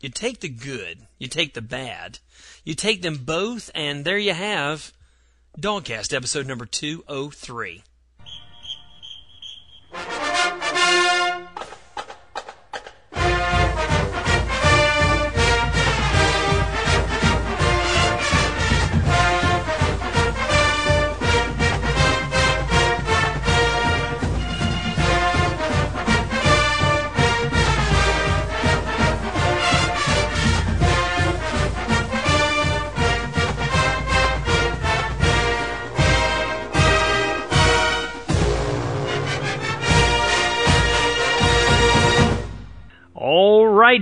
You take the good, you take the bad, you take them both, and there you have DawgCast episode number 203.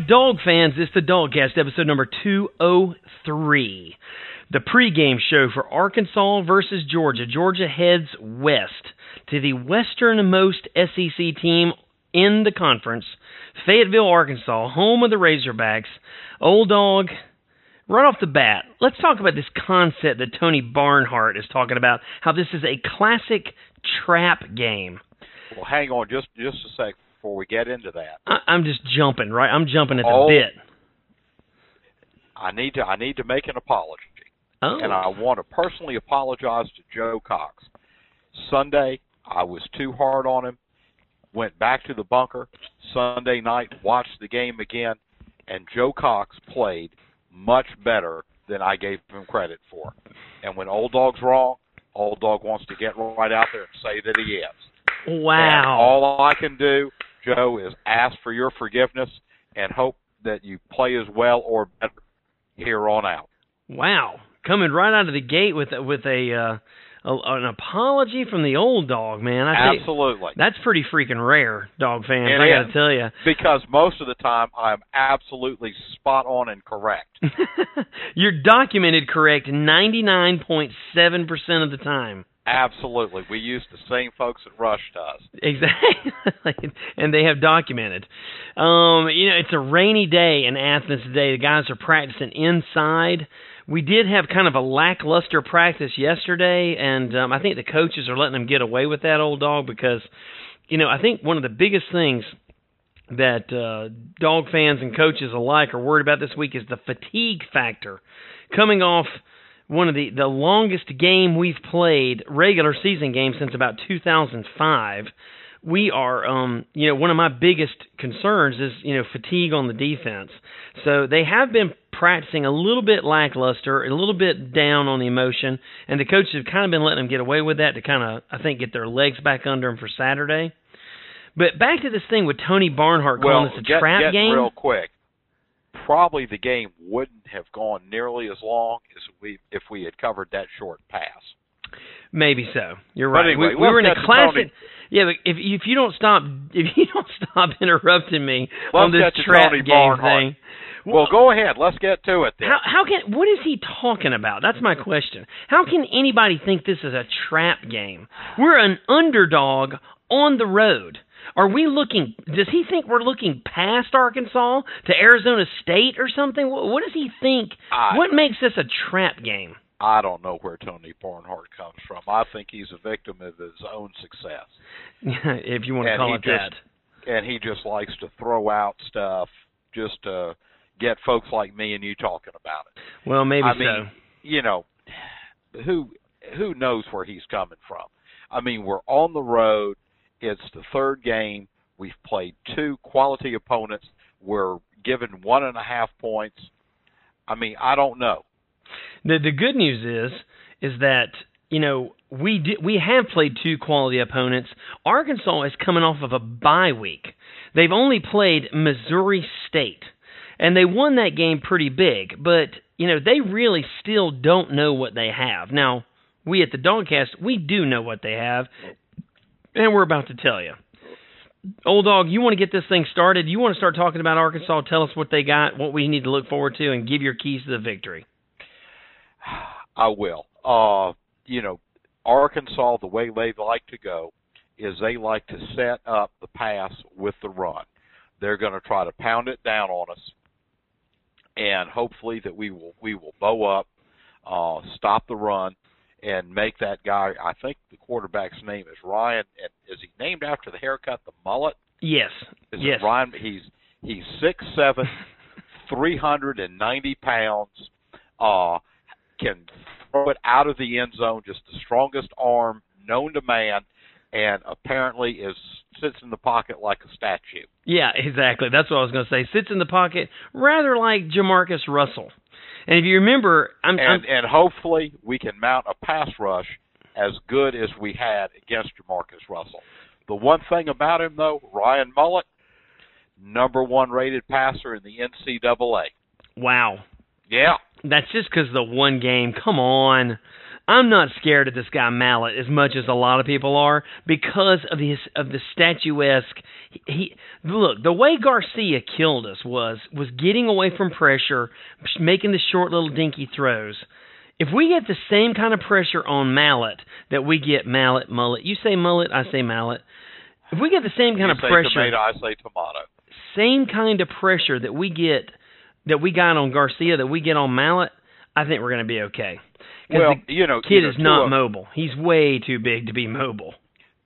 Dog fans, it's the DawgCast episode number 203. The pregame show for Arkansas versus Georgia. Georgia heads west to the westernmost SEC team in the conference, Fayetteville, Arkansas, home of the Razorbacks. Old dog, right off the bat, let's talk about this concept that Tony Barnhart is talking about, how this is a classic trap game. Well, hang on just just a sec before we get into that. I, I'm just jumping, right? I'm jumping at the Oh. bit. I need to I need to make an apology, Oh. and I want to personally apologize to Joe Cox. Sunday, I was too hard on him. Went back to the bunker Sunday night, watched the game again, and Joe Cox played much better than I gave him credit for. And when old dog's wrong, old dog wants to get right out there and say that he is. And wow. all I can do, Joe, is ask for your forgiveness and hope that you play as well or better here on out. Wow, coming right out of the gate with with a, uh, a an apology from the old dog, man. I Absolutely. that's pretty freaking rare, dog fans. It I got to tell you. Because most of the time I'm absolutely spot on and correct. You're documented correct 99.7% of the time. Absolutely. We use the same folks at Rush does. Exactly. and they have documented. Um, you know, it's a rainy day in Athens today. The guys are practicing inside. We did have kind of a lackluster practice yesterday, and um, I think the coaches are letting them get away with that old dog because, you know, I think one of the biggest things that uh, dog fans and coaches alike are worried about this week is the fatigue factor. Coming off one of the the longest game we've played regular season game since about 2005 we are um you know one of my biggest concerns is you know fatigue on the defense. So they have been practicing a little bit lackluster a little bit down on the emotion and the coaches have kind of been letting them get away with that to kind of i think get their legs back under them for saturday. But back to this thing with tony barnhart calling well, this a get, trap get game. real quick. Probably the game wouldn't have gone nearly as long as we if we had covered that short pass. Maybe so. You're right. anyway, we, we were in a classic. Yeah, but if if you don't stop if you don't stop interrupting me on Let's this to trap game Barnhart. thing. Well, go ahead. Let's get to it then. How how can what is he talking about? That's my question. How can anybody think this is a trap game? We're an underdog on the road. Are we looking? Does he think we're looking past Arkansas to Arizona State or something? What, what does he think? I- what makes this a trap game? I don't know where Tony Barnhart comes from. I think he's a victim of his own success. if you want to And call it just- that. and he just likes to throw out stuff just to get folks like me and you talking about it. Well, maybe I so. mean, you know, who who knows where he's coming from? I mean, we're on the road. It's the third game. We've played two quality opponents. We're given one and a half points. I mean, I don't know. The the good news is is that you know we di- we have played two quality opponents. Arkansas is coming off of a bye week. They've only played Missouri State, and they won that game pretty big. But you know they really still don't know what they have. Now we at the DawgCast we do know what they have, and we're about to tell you. Old dog, you want to get this thing started? You want to start talking about Arkansas? Tell us what they got, what we need to look forward to, and give your keys to the victory. I will. Uh, you know, Arkansas, the way they like to go is they like to set up the pass with the run. They're going to try to pound it down on us, and hopefully that we will we will bow up, uh, stop the run, and make that guy. I think the quarterback's name is Ryan. And is he named after the haircut, the mullet? Yes. Is yes. it Ryan? He's he's six seven, 390 pounds, uh, can throw it out of the end zone, just the strongest arm known to man, and apparently is sits in the pocket like a statue. Yeah, exactly. That's what I was going to say. Sits in the pocket rather like Jamarcus Russell. And if you remember, I'm, and I'm and hopefully we can mount a pass rush as good as we had against Jamarcus Russell. The one thing about him though, Ryan Mullet, number one rated passer in the NCAA. wow. Yeah, That's just because the one game. Come on. I'm not scared of this guy Mallett as much as a lot of people are because of his of the statuesque. He, he look the way Garcia killed us was was getting away from pressure, making the short little dinky throws. If we get the same kind of pressure on Mallett that we get Mallett Mullet, you say Mullet, I say Mallett. If we get the same kind you of say pressure, tomato, I say tomato. same kind of pressure that we get that we got on Garcia that we get on Mallett, I think we're going to be okay. Well, the you know, kid you know, is not a, mobile. He's way too big to be mobile.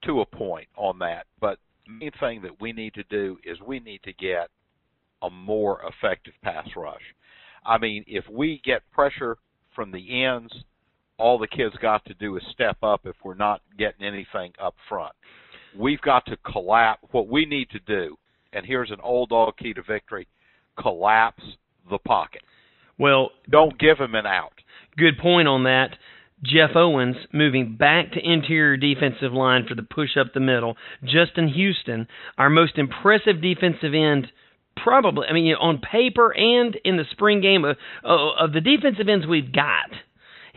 to a point on that. But the main thing that we need to do is we need to get a more effective pass rush. I mean, if we get pressure from the ends, all the kids got to do is step up if we're not getting anything up front. We've got to collapse what we need to do, and here's an old dog key to victory collapse the pocket. Well, Don't give him an out. Good point on that. Jeff Owens moving back to interior defensive line for the push up the middle. Justin Houston, our most impressive defensive end, probably. I mean, on paper and in the spring game of, of the defensive ends we've got.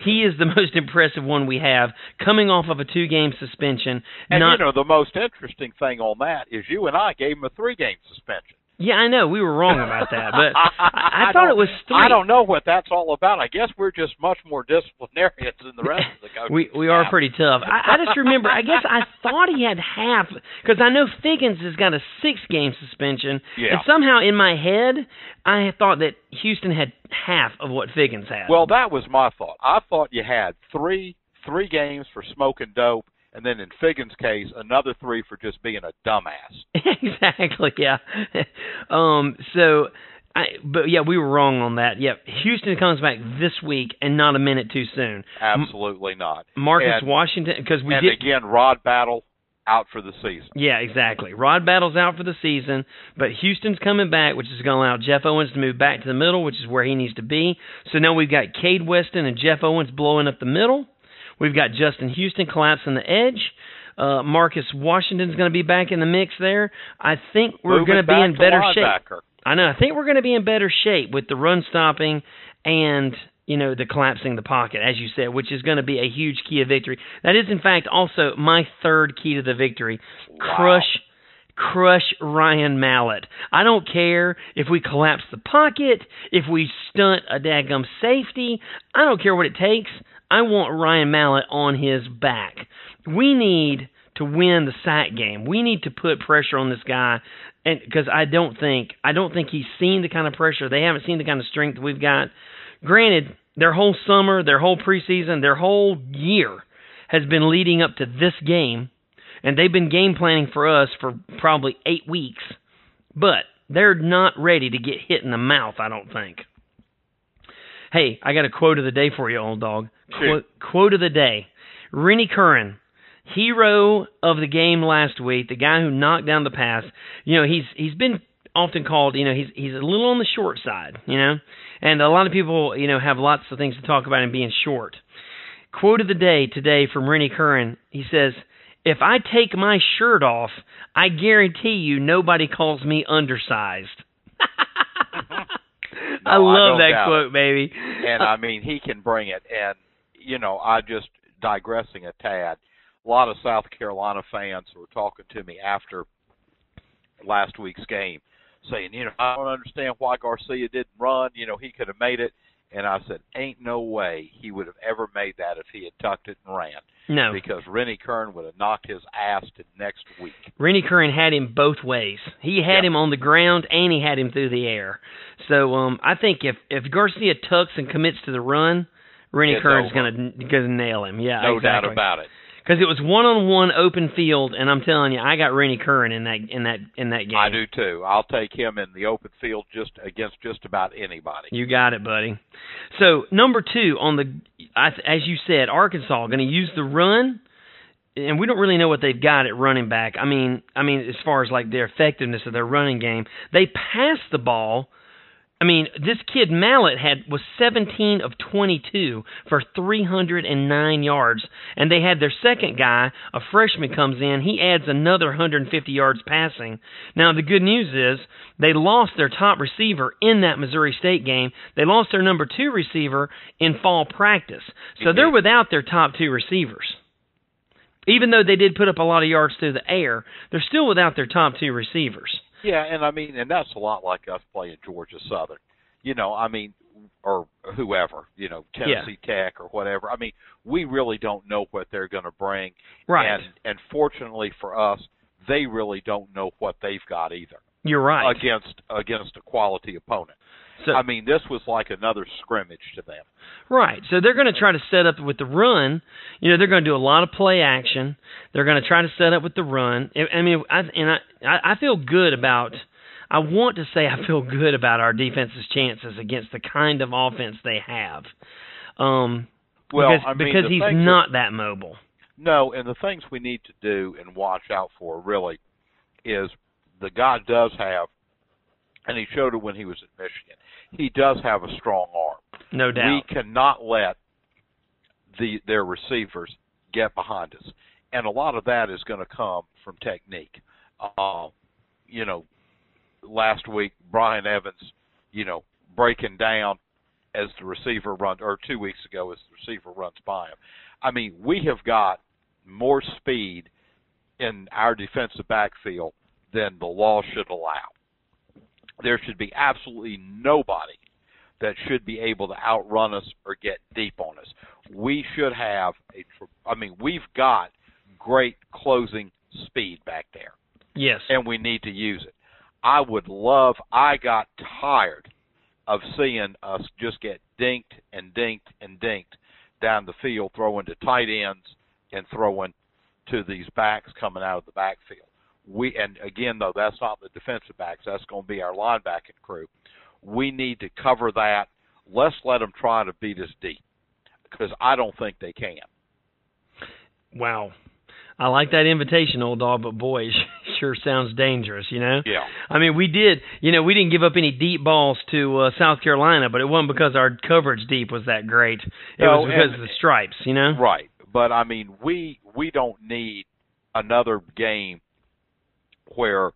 He is the most impressive one we have, coming off of a two-game suspension. And not, you know the most interesting thing on that is you and I gave him a three game suspension. Yeah, I know we were wrong about that, but I, I, thought it was three. I don't know what that's all about. I guess we're just much more disciplinarians than the rest of the coaches. We we are pretty tough. I, I just remember. I guess I thought he had half because I know Figgins has got a six game suspension, Yeah. and somehow in my head I thought that Houston had half of what Figgins had. Well, that was my thought. I thought you had three three games for smoking dope, and then in Figgins' case, another three for just being a dumbass. exactly. Yeah. um. So. I, but yeah, we were wrong on that. Yep, Houston comes back this week and not a minute too soon. Absolutely not. Marcus And- Washington, because we and did. again, Rod Battle out for the season. Yeah, exactly. Rod Battle's out for the season, but Houston's coming back, which is going to allow Jeff Owens to move back to the middle, which is where he needs to be. So now we've got Kade Weston and Jeff Owens blowing up the middle. We've got Justin Houston collapsing the edge. Uh, Marcus Washington's going to be back in the mix there. I think we're going to be in better shape. linebacker. I know. I think we're going to be in better shape with the run stopping and you know the collapsing the pocket, as you said, which is going to be a huge key of victory. That is, in fact, also my third key to the victory: Wow. crush, crush Ryan Mallett. I don't care if we collapse the pocket, if we stunt a daggum safety. I don't care what it takes. I want Ryan Mallett on his back. We need to win the sack game. We need to put pressure on this guy, and because I don't think I don't think he's seen the kind of pressure. They haven't seen the kind of strength we've got. Granted, their whole summer, their whole preseason, their whole year has been leading up to this game, and they've been game planning for us for probably eight weeks. But they're not ready to get hit in the mouth. I don't think. Hey, I got a quote of the day for you, old dog. Quote, quote of the day. Rennie Curran, hero of the game last week, the guy who knocked down the pass. You know, he's he's been often called, you know, he's he's a little on the short side, you know. And a lot of people, you know, have lots of things to talk about him being short. Quote of the day today from Rennie Curran. He says, "If I take my shirt off, I guarantee you nobody calls me undersized." I No, I love don't that quote, baby. and I mean he can bring it. And you know, I just digressing a tad. A lot of South Carolina fans were talking to me after last week's game, saying, you know, I don't understand why Garcia didn't run. You know, he could have made it. And I said, ain't no way he would have ever made that if he had tucked it and ran, No, because Rennie Curran would have knocked his ass to next week. Rennie Curran had him both ways. He had Yeah. him on the ground and he had him through the air. So um, I think if if Garcia tucks and commits to the run, Rennie It's Curran's over. gonna gonna nail him. Yeah, no exactly. doubt about it. Because it was one on one open field, and I'm telling you, I got Rennie Curran in that in that in that game. I do too. I'll take him in the open field just against just about anybody. You got it, buddy. So number two on the, as you said, Arkansas going to use the run, and we don't really know what they've got at running back. I mean, I mean, as far as like their effectiveness of their running game, they pass the ball I mean, this kid Mallett had was 17 of 22 for 309 yards, and they had their second guy, a freshman, comes in. He adds another 150 yards passing. Now the good news is they lost their top receiver in that Missouri State game. They lost their number two receiver in fall practice, so they're without their top two receivers. Even though they did put up a lot of yards through the air, they're still without their top two receivers. Yeah, and I mean, and that's a lot like us playing Georgia Southern. You know, I mean, or whoever, you know, Tennessee yeah. Tech or whatever. I mean, we really don't know what they're going to bring. Right. And and fortunately for us, they really don't know what they've got either. You're right. Against against a quality opponent. So, I mean, this was like another scrimmage to them. Right. So they're going to try to set up with the run. You know, they're going to do a lot of play action. They're going to try to set up with the run. I mean, I, and I, I feel good about. I want to say I feel good about our defense's chances against the kind of offense they have. Um, well, because, I mean, because he's not that mobile. No, and the things we need to do and watch out for really is the guy does have and he showed it when he was at Michigan. He does have a strong arm. No doubt. We cannot let the their receivers get behind us, and a lot of that is going to come from technique. Uh, you know, last week Bryan Evans, you know, breaking down as the receiver runs, or two weeks ago as the receiver runs by him. I mean, we have got more speed in our defensive backfield than the law should allow there should be absolutely nobody that should be able to outrun us or get deep on us. We should have a I mean we've got great closing speed back there. Yes. And we need to use it. I would love I got tired of seeing us just get dinked and dinked and dinked down the field throwing to tight ends and throwing to these backs coming out of the backfield we and again though that's not the defensive backs that's going to be our linebacking crew we need to cover that let's let them try to beat us deep because i don't think they can wow I like that invitation, old dog, but boy, it sure sounds dangerous, you know? Yeah. I mean, we did, you know, we didn't give up any deep balls to uh, South Carolina, but it wasn't because our coverage deep was that great. It no, was because and, of the stripes, you know? Right. But I mean, we we don't need another game where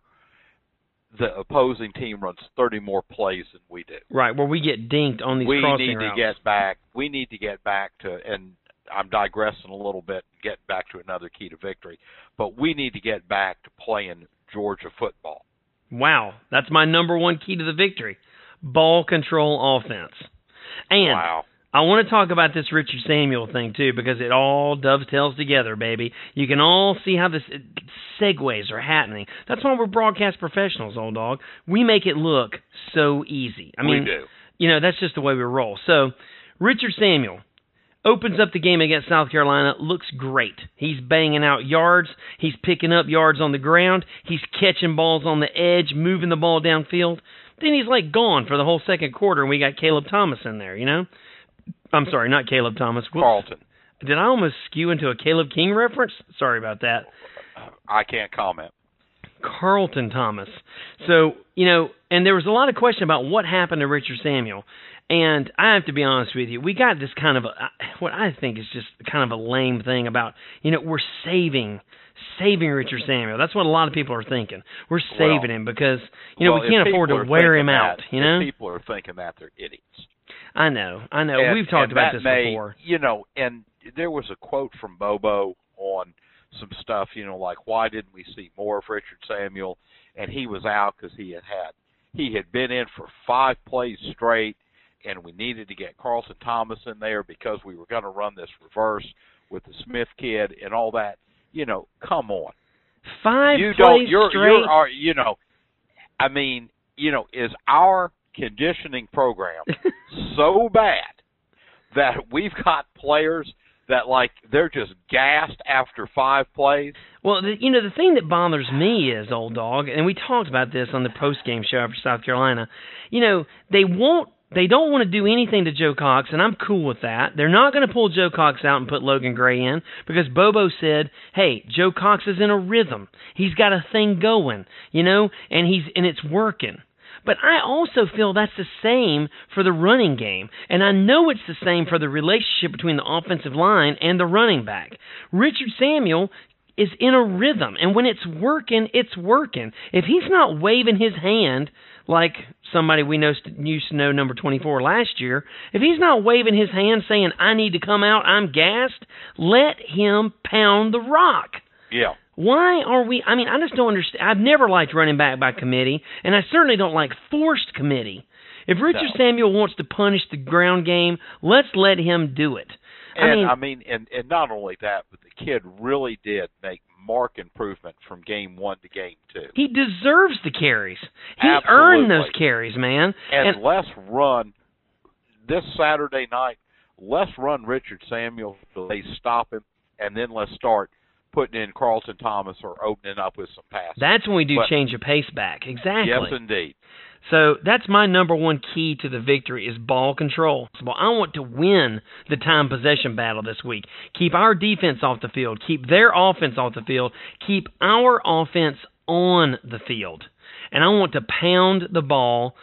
the opposing team runs 30 more plays than we do. Right, where we get dinked on these we need routes. to get back. We need to get back to, and I'm digressing a little bit, get back to another key to victory, but we need to get back to playing Georgia football. Wow, that's my number one key to the victory: ball control offense. And wow. I want to talk about this Richard Samuel thing too because it all dovetails together, baby. You can all see how this segues are happening. That's why we're broadcast professionals, old dog. We make it look so easy. I mean, we do. You know, that's just the way we roll. So, Richard Samuel opens up the game against South Carolina, looks great. He's banging out yards, he's picking up yards on the ground, he's catching balls on the edge, moving the ball downfield. Then he's like gone for the whole second quarter, and we got Caleb Thomas in there, you know? I'm sorry, not Caleb Thomas. Whoops. Carlton. Did I almost skew into a Caleb King reference? Sorry about that. I can't comment. Carlton Thomas. So, you know, and there was a lot of question about what happened to Richard Samuel. And I have to be honest with you, we got this kind of a, what I think is just kind of a lame thing about, you know, we're saving saving Richard Samuel. That's what a lot of people are thinking. We're saving well, him because, you know, well, we can't afford to wear him that, out, you know? people are thinking that they're idiots. I know, I know. And, We've talked about this may, before. You know, and there was a quote from Bobo on some stuff. You know, like why didn't we see more of Richard Samuel? And he was out because he had had he had been in for five plays straight, and we needed to get Carlton Thomas in there because we were going to run this reverse with the Smith kid and all that. You know, come on. Five you plays don't. You're, straight. You're, you know, I mean, you know, is our conditioning program so bad that we've got players that like they're just gassed after five plays. Well, the, you know the thing that bothers me is old dog, and we talked about this on the post game show after South Carolina. You know they won't. They don't want to do anything to Joe Cox, and I'm cool with that. They're not going to pull Joe Cox out and put Logan Gray in because Bobo said, "Hey, Joe Cox is in a rhythm. He's got a thing going, you know, and he's and it's working." But I also feel that's the same for the running game. And I know it's the same for the relationship between the offensive line and the running back. Richard Samuel is in a rhythm. And when it's working, it's working. If he's not waving his hand like somebody we know used to know number 24 last year, if he's not waving his hand saying, I need to come out, I'm gassed, let him pound the rock. Yeah. Why are we? I mean, I just don't understand. I've never liked running back by committee, and I certainly don't like forced committee. If Richard no. Samuel wants to punish the ground game, let's let him do it. And I mean, I mean, and and not only that, but the kid really did make mark improvement from game one to game two. He deserves the carries. He Absolutely. earned those carries, man. And, and let's run this Saturday night. Let's run Richard Samuel. They stop him, and then let's start putting in Carlton Thomas or opening up with some passes. That's when we do but, change of pace back. Exactly. Yes, indeed. So that's my number one key to the victory is ball control. So I want to win the time possession battle this week. Keep our defense off the field. Keep their offense off the field. Keep our offense on the field. And I want to pound the ball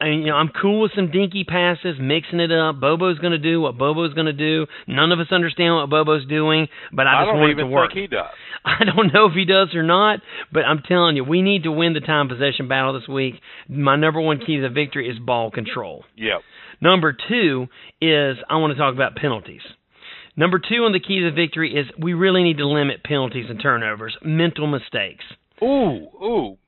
and, you know, I'm cool with some dinky passes, mixing it up. Bobo's going to do what Bobo's going to do. None of us understand what Bobo's doing, but I just I want it to work. he does. I don't know if he does or not, but I'm telling you, we need to win the time possession battle this week. My number one key to the victory is ball control. Yep. Number two is I want to talk about penalties. Number two on the key to the victory is we really need to limit penalties and turnovers, mental mistakes. Ooh, ooh,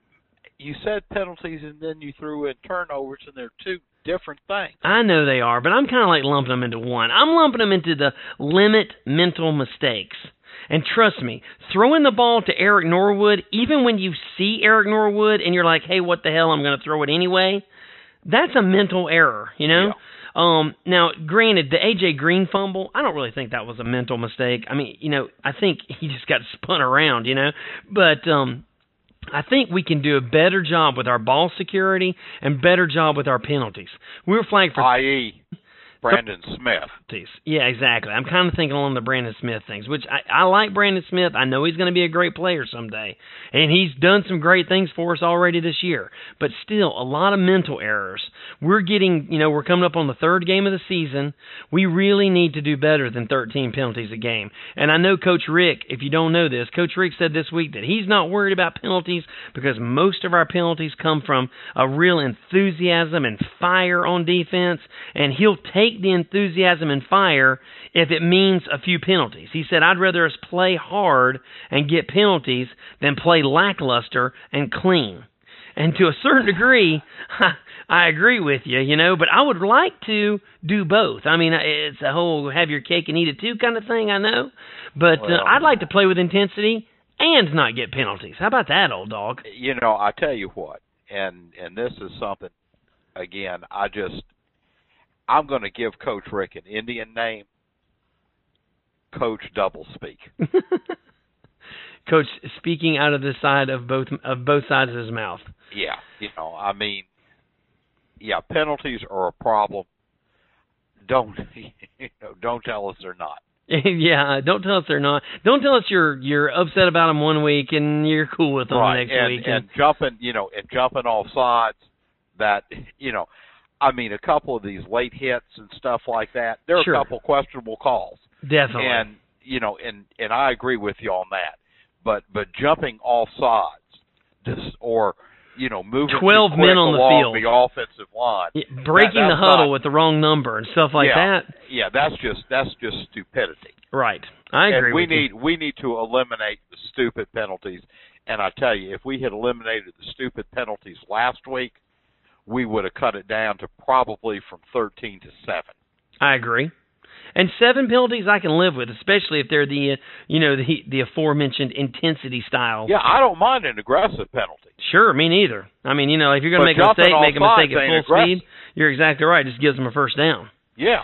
you said penalties and then you threw in turnovers, and they're two different things. I know they are, but I'm kind of like lumping them into one. I'm lumping them into the limit mental mistakes. And trust me, throwing the ball to Eric Norwood, even when you see Eric Norwood and you're like, hey, what the hell, I'm going to throw it anyway, that's a mental error, you know? Yeah. Um, now, granted, the AJ Green fumble, I don't really think that was a mental mistake. I mean, you know, I think he just got spun around, you know. But um, I think we can do a better job with our ball security and better job with our penalties. We were flagged for i.e. Branden Smith. Yeah, exactly. I'm kind of thinking along the Branden Smith things, which I, I like Branden Smith. I know he's going to be a great player someday, and he's done some great things for us already this year. But still, a lot of mental errors. We're getting, you know, we're coming up on the third game of the season. We really need to do better than 13 penalties a game. And I know Coach Richt. if you don't know this, Coach Richt said this week that he's not worried about penalties because most of our penalties come from a real enthusiasm and fire on defense, and he'll take take the enthusiasm and fire if it means a few penalties. He said, I'd rather us play hard and get penalties than play lackluster and clean. And to a certain degree, I agree with you, you know, but I would like to do both. I mean, it's a whole have your cake and eat it too kind of thing, I know. But uh, well, uh, I'd like to play with intensity and not get penalties. How about that, old dog? You know, I tell you what, and and this is something again, I just I'm going to give Coach Richt an Indian name. Coach Doublespeak. Coach speaking out of the side of both of both sides of his mouth. Yeah, you know, I mean, yeah, penalties are a problem. Don't you know? Don't tell us they're not. yeah, don't tell us they're not. Don't tell us you're you're upset about them one week and you're cool with them right. next and, week. And, and jumping, you know, and jumping off sides. That you know, I mean, a couple of these late hits and stuff like that. There are sure. a couple questionable calls. Definitely. And you know, and and I agree with you on that. But but jumping off sides, just or you know, moving twelve men on the field, the offensive line, yeah, breaking that, the huddle not, with the wrong number and stuff like yeah, that. Yeah, that's just that's just stupidity. Right, I agree. And we with need you. we need to eliminate the stupid penalties. And I tell you, if we had eliminated the stupid penalties last week, we would have cut it down to probably from 13 to 7. I agree. And seven penalties I can live with, especially if they're the uh, you know the the aforementioned intensity style. Yeah, I don't mind an aggressive penalty. Sure, me neither. I mean, you know, if you're going to make a mistake, make a mistake at full speed. You're exactly right. Just gives them a first down. Yeah.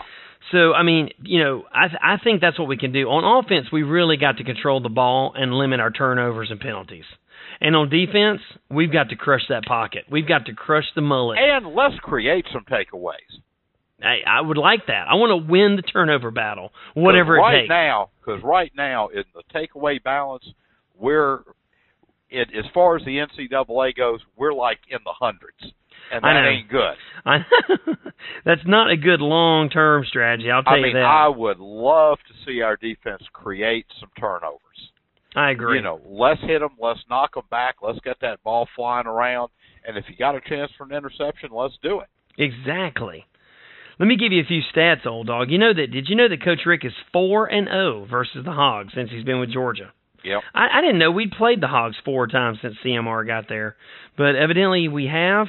So I mean, you know, I th- I think that's what we can do. On offense, we really got to control the ball and limit our turnovers and penalties. And on defense, we've got to crush that pocket. We've got to crush the mullet. And let's create some takeaways. Hey, I would like that. I want to win the turnover battle, whatever right it takes. now, because right now in the takeaway balance, we're it as far as the NCAA goes, we're like in the hundreds, and that ain't good. I, that's not a good long-term strategy. I'll tell I you mean, that. I would love to see our defense create some turnovers. I agree. You know, let's hit them, let's knock them back, let's get that ball flying around, and if you got a chance for an interception, let's do it. Exactly. Let me give you a few stats, old dog. You know that? Did you know that Coach Richt is four and zero versus the Hogs since he's been with Georgia? Yep. I, I didn't know we'd played the Hogs four times since CMR got there, but evidently we have.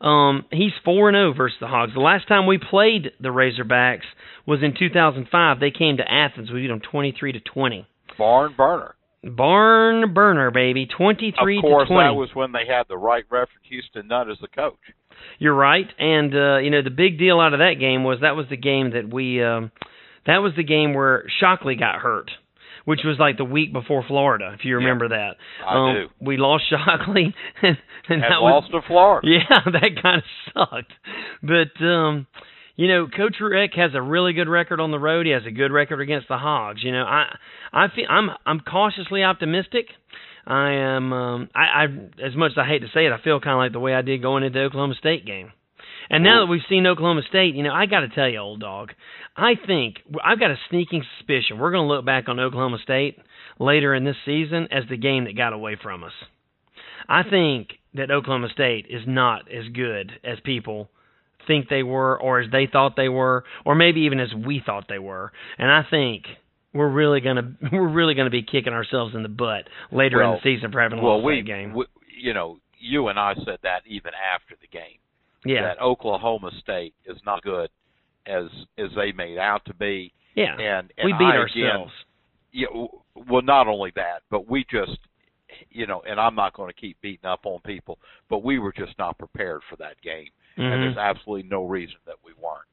Um, he's four and zero versus the Hogs. The last time we played the Razorbacks was in 2005. They came to Athens. We beat them 23 to 20. Barn burner. Barn burner, baby, 23 to twenty. Of course, that was when they had the right reference Houston Nutt as the coach. You're right, and uh, you know the big deal out of that game was that was the game that we um, that was the game where Shockley got hurt, which was like the week before Florida, if you remember that. I um, do. We lost Shockley, and, and And that lost was to Florida. yeah, that kind of sucked. But um, you know, Coach Richt has a really good record on the road. He has a good record against the Hogs. You know, I I feel I'm I'm cautiously optimistic. I am um I, I as much as I hate to say it, I feel kind of like the way I did going into the Oklahoma State game. And now that we've seen Oklahoma State, you know, I got to tell you, old dog, I think I've got a sneaking suspicion we're going to look back on Oklahoma State later in this season as the game that got away from us. I think that Oklahoma State is not as good as people think they were or as they thought they were or maybe even as we thought they were. And I think we're really going to we're really going to be kicking ourselves in the butt later in the season for having Well, lost we, that game. we, you know, you and I said that even after the game. yeah. That Oklahoma State is not good as as they made out to be. yeah. And, and we beat I, ourselves. Again, yeah, well, not only that, but we just, you know, and I'm not going to keep beating up on people, but we were just not prepared for that game, and Mhm. there's absolutely no reason that we weren't.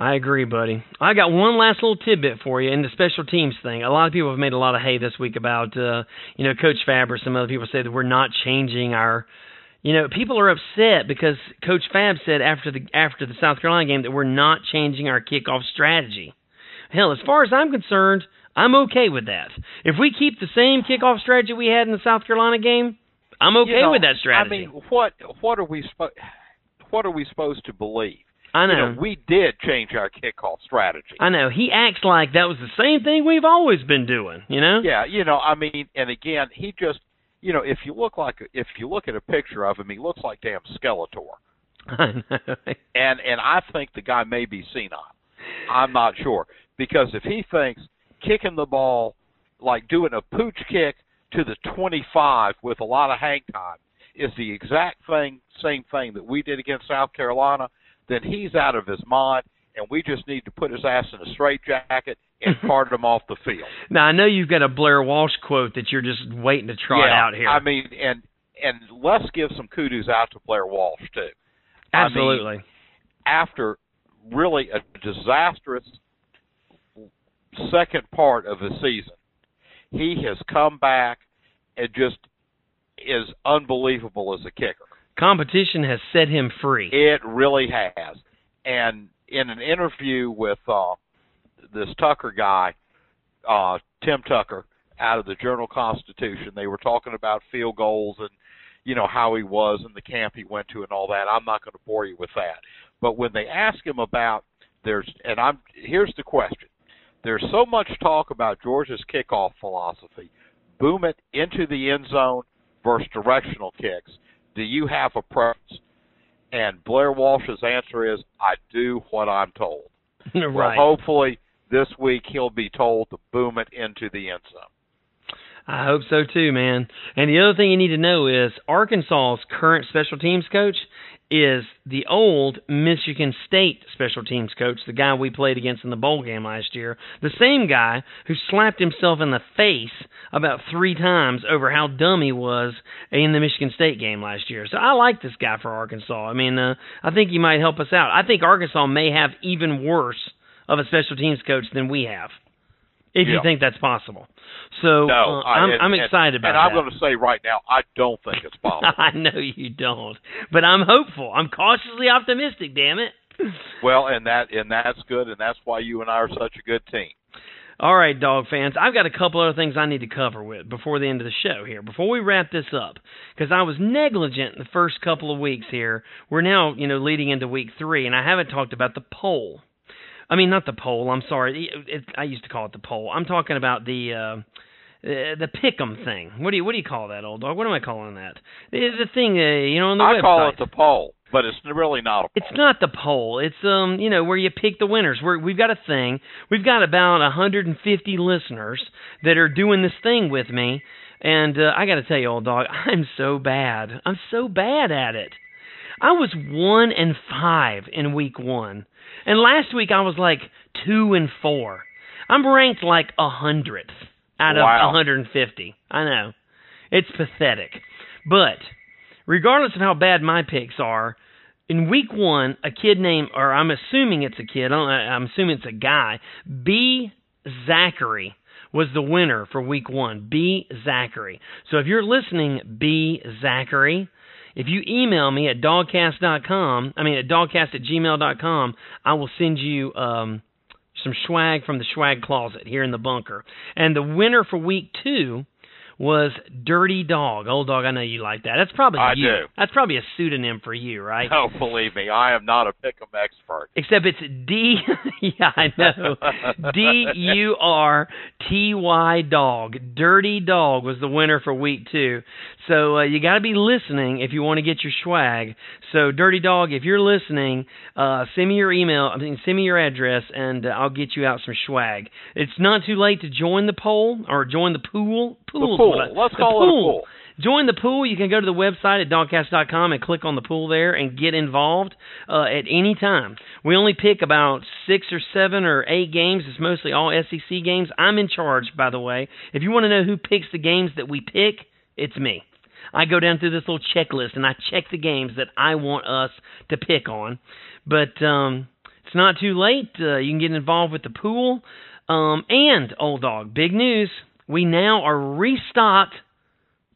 I agree, buddy. I got one last little tidbit for you in the special teams thing. A lot of people have made a lot of hay this week about, uh, you know, Coach Fab or some other people say that we're not changing our. You know, people are upset because Coach Fab said after the after the South Carolina game that we're not changing our kickoff strategy. Hell, as far as I'm concerned, I'm okay with that. If we keep the same kickoff strategy we had in the South Carolina game, I'm okay You know, with that strategy. I mean, what what are we supposed what are we supposed to believe? I know. You know, we did change our kickoff strategy. I know. He acts like that was the same thing we've always been doing. You know? Yeah, you know, I mean, and again, he just, you know, if you look like if you look at a picture of him, he looks like damn Skeletor. I know. And and I think the guy may be senile. I'm not sure because if he thinks kicking the ball like doing a pooch kick to the 25 with a lot of hang time is the exact thing same thing that we did against South Carolina, then he's out of his mind and we just need to put his ass in a straitjacket and cart him off the field. Now I know you've got a Blair Walsh quote that you're just waiting to trot yeah, out here. I mean, and and let's give some kudos out to Blair Walsh too. I mean, Absolutely. after really a disastrous second part of the season, he has come back and just is unbelievable as a kicker. Competition has set him free. It really has. And in an interview with uh, this Tucker guy, uh, Tim Tucker, out of the Journal Constitution, they were talking about field goals and you know how he was in the camp he went to and all that. I'm not going to bore you with that. But when they ask him about there's and I'm here's the question. There's so much talk about Georgia's kickoff philosophy. Boom it into the end zone versus directional kicks. Do you have a preference? And Blair Walsh's answer is, I do what I'm told. Well, right. hopefully this week he'll be told to boom it into the end zone. I hope so too, man. And the other thing you need to know is Arkansas's current special teams coach is the old Michigan State special teams coach, the guy we played against in the bowl game last year. The same guy who slapped himself in the face about three times over how dumb he was in the Michigan State game last year. So I like this guy for Arkansas. I mean, uh, I think he might help us out. I think Arkansas may have even worse of a special teams coach than we have. If you think that's possible, so No, uh, I- I'm, and- I'm and- excited about And that. I'm going to say right now, I don't think it's possible. I know you don't, but I'm hopeful. I'm cautiously optimistic. Damn it! well, and that and that's good, and that's why you and I are such a good team. All right, dog fans. I've got a couple other things I need to cover with before the end of the show here. Before we wrap this up, because I was negligent in the first couple of weeks here. We're now, you know, leading into week three, and I haven't talked about the poll. I mean, not the poll. I'm sorry. It, it, I used to call it the poll. I'm talking about the. Uh, uh, the pick'em thing. What do you what do you call that, old dog? What am I calling that? The, the thing, uh, you know, on the I website. call it the poll, but it's really not a poll. It's not the poll. It's um, you know, where you pick the winners. We're, we've got a thing. We've got about 150 listeners that are doing this thing with me, and uh, I got to tell you, old dog, I'm so bad. I'm so bad at it. I was one and five in week one, and last week I was like two and four. I'm ranked like a hundredth out of Wow. 150. I know, it's pathetic, but regardless of how bad my picks are, in week one, a kid named, or I'm assuming it's a kid, I don't, I'm assuming it's a guy, B. Zachary was the winner for week one. B. Zachary. So if you're listening, B. Zachary, if you email me at dogcast.com, I mean at dogcast at gmail.com, I will send you um, some swag from the swag closet here in the bunker. And the winner for week two was Dirty Dog. Old dog, I know you like that. That's probably I you. do. That's probably a pseudonym for you, right? No, believe me, I am not a pick'em expert. Except it's D. yeah, I know. D U R T Y Dog. Dirty Dog was the winner for week two. So uh, you got to be listening if you want to get your swag. So Dirty Dog, if you're listening, uh, send me your email. I mean, send me your address, and uh, I'll get you out some swag. It's not too late to join the poll or join the pool. The Pool's pool. I- Let's the call it a pool. Join the pool. You can go to the website at dogcast.com and click on the pool there and get involved uh, at any time. We only pick about six or seven or eight games. It's mostly all SEC games. I'm in charge, by the way. If you want to know who picks the games that we pick, it's me. I go down through this little checklist and I check the games that I want us to pick on. But um, it's not too late. Uh, you can get involved with the pool. Um, and, old dog, big news. We now are restocked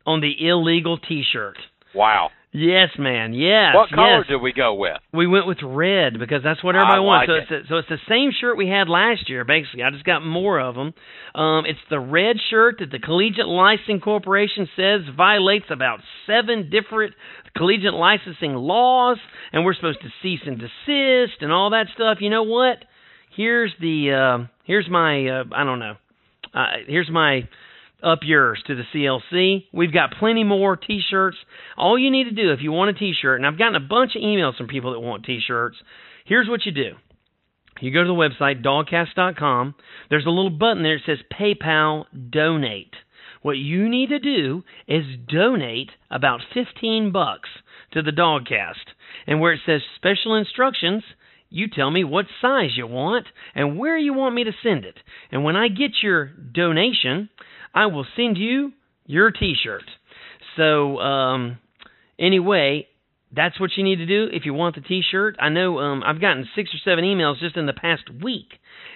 on the illegal T-shirt. Wow. Yes, man. Yes. what color yes. did we go with? We went with red because that's what everybody I wants. like so it's a, so it's the same shirt we had last year. Basically, I just got more of them. Um, it's the red shirt that the Collegiate Licensing Corporation says violates about seven different collegiate licensing laws, and we're supposed to cease and desist and all that stuff. You know what? Here's the uh, here's my uh, I don't know. Uh, here's my up yours to the CLC. We've got plenty more t-shirts. All you need to do if you want a t-shirt, and I've gotten a bunch of emails from people that want t-shirts, here's what you do. You go to the website dogcast.com. There's a little button there that says PayPal donate. What you need to do is donate about 15 bucks to the DawgCast. And where it says special instructions, you tell me what size you want and where you want me to send it. And when I get your donation, I will send you your T-shirt. So, um, anyway, that's what you need to do if you want the T-shirt. I know um, I've gotten six or seven emails just in the past week,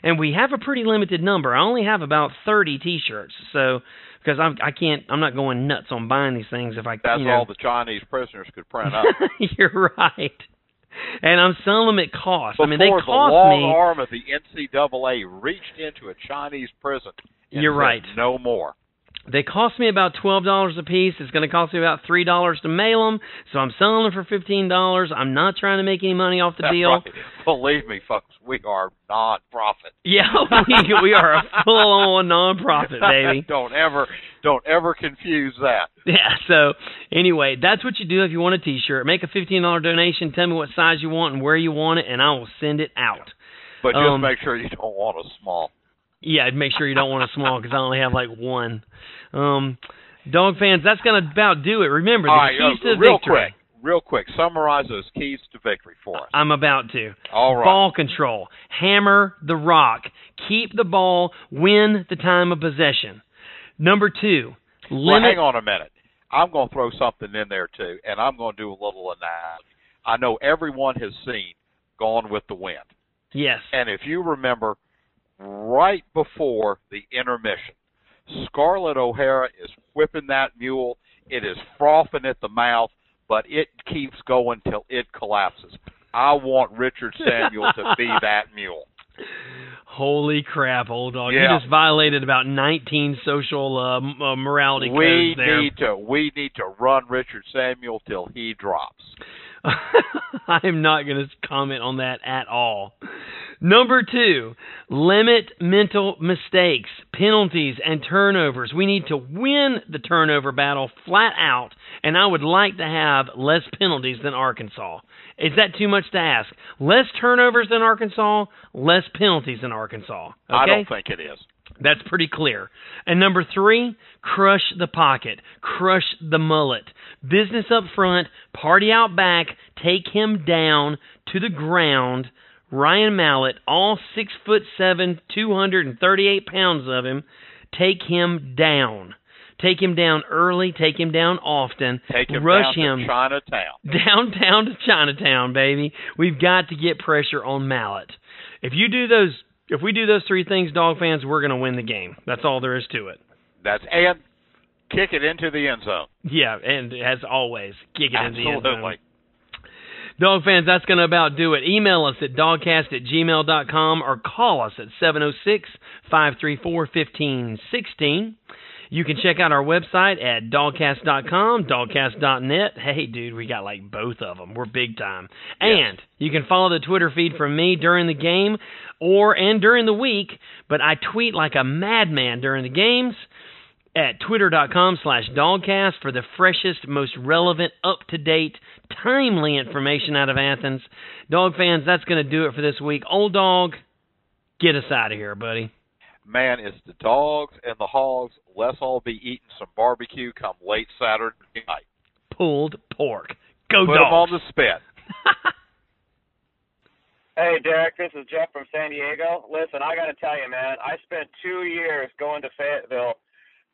and we have a pretty limited number. I only have about thirty T-shirts, so because I'm I can't I'm not going nuts on buying these things if I That's you know, all the Chinese prisoners could print up. You're right. And I'm selling them at cost. Before I mean, they cost me. the long me. arm of the NCAA reached into a Chinese prison. You're right. No more. They cost me about twelve dollars a piece. It's going to cost me about three dollars to mail them. So I'm selling them for fifteen dollars. I'm not trying to make any money off the That's deal. right. Believe me, folks, we are non-profit. Yeah, we, we are a full-on nonprofit, baby. don't ever, don't ever confuse that. Yeah. So anyway, that's what you do if you want a T-shirt. Make a fifteen dollar donation. Tell me what size you want and where you want it, and I will send it out. But just Um, make sure you don't want a small. Yeah, make sure you don't want a small because I only have like one. Um, dog fans, that's gonna about do it. Remember the right, keys uh, to real victory. quick, real quick. Summarize those keys to victory for us. I'm about to. All right. Ball control. Hammer the rock. Keep the ball. Win the time of possession. Number two. Well, Limit. hang on a minute. I'm going to throw something in there too, and I'm going to do a little analogy. I know everyone has seen Gone with the Wind. Yes. And if you remember, right before the intermission, Scarlett O'Hara is whipping that mule. It is frothing at the mouth, but it keeps going till it collapses. I want Richard Samuel to be that mule. Holy crap, old dog! Yeah. You just violated about 19 social uh, uh, morality We codes there. need to we need to run Richard Samuel till he drops. I'm not going to comment on that at all. Number two, limit mental mistakes, penalties, and turnovers. We need to win the turnover battle flat out, and I would like to have less penalties than Arkansas. Is that too much to ask? Less turnovers than Arkansas, less penalties than Arkansas. Okay? I don't think it is. That's pretty clear. And number three, crush the pocket, crush the mullet. Business up front, party out back, take him down to the ground. Ryan Mallett, all six foot seven, 238 pounds of him, take him down. Take him down early, take him down often. Take him rush down him to Chinatown. downtown to Chinatown, baby. We've got to get pressure on Mallett. If you do those, if we do those three things, dog fans, we're going to win the game. That's all there is to it. That's and kick it into the end zone. Yeah, and as always, kick it into the end zone. Dog fans, that's going to about do it. Email us at dawgcast at gmail.com or call us at 706 534 1516. You can check out our website at dawgcast.com, dawgcast.net. Hey, dude, we got like both of them. We're big time. And you can follow the Twitter feed from me during the game or and during the week, but I tweet like a madman during the games at twitter.com slash dawgcast for the freshest, most relevant, up-to-date, timely information out of Athens. Dog fans, that's going to do it for this week. Old dog, get us out of here, buddy. Man, it's the dogs and the hogs. Let's all be eating some barbecue come late Saturday night. Pulled pork. Go Put dogs. them on the spit. Hey, Derek, this is Jeff from San Diego. Listen, I got to tell you, man, I spent two years going to Fayetteville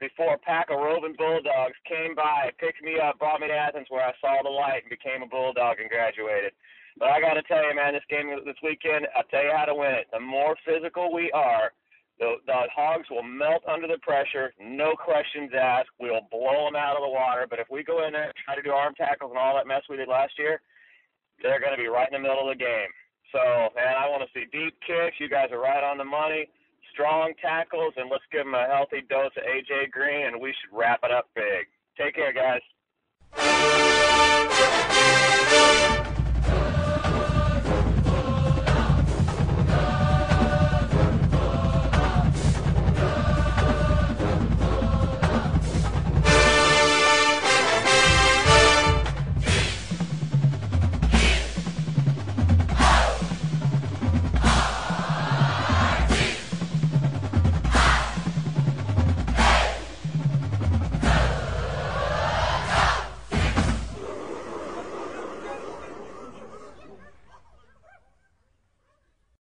before a pack of roving bulldogs came by, picked me up, brought me to Athens where I saw the light and became a bulldog and graduated. But I got to tell you, man, this game this weekend, I'll tell you how to win it. The more physical we are, the, the hogs will melt under the pressure, no questions asked. We'll blow them out of the water. But if we go in there and try to do arm tackles and all that mess we did last year, they're going to be right in the middle of the game. So, man, I want to see deep kicks. You guys are right on the money. Strong tackles, and let's give them a healthy dose of AJ Green, and we should wrap it up big. Take care, guys.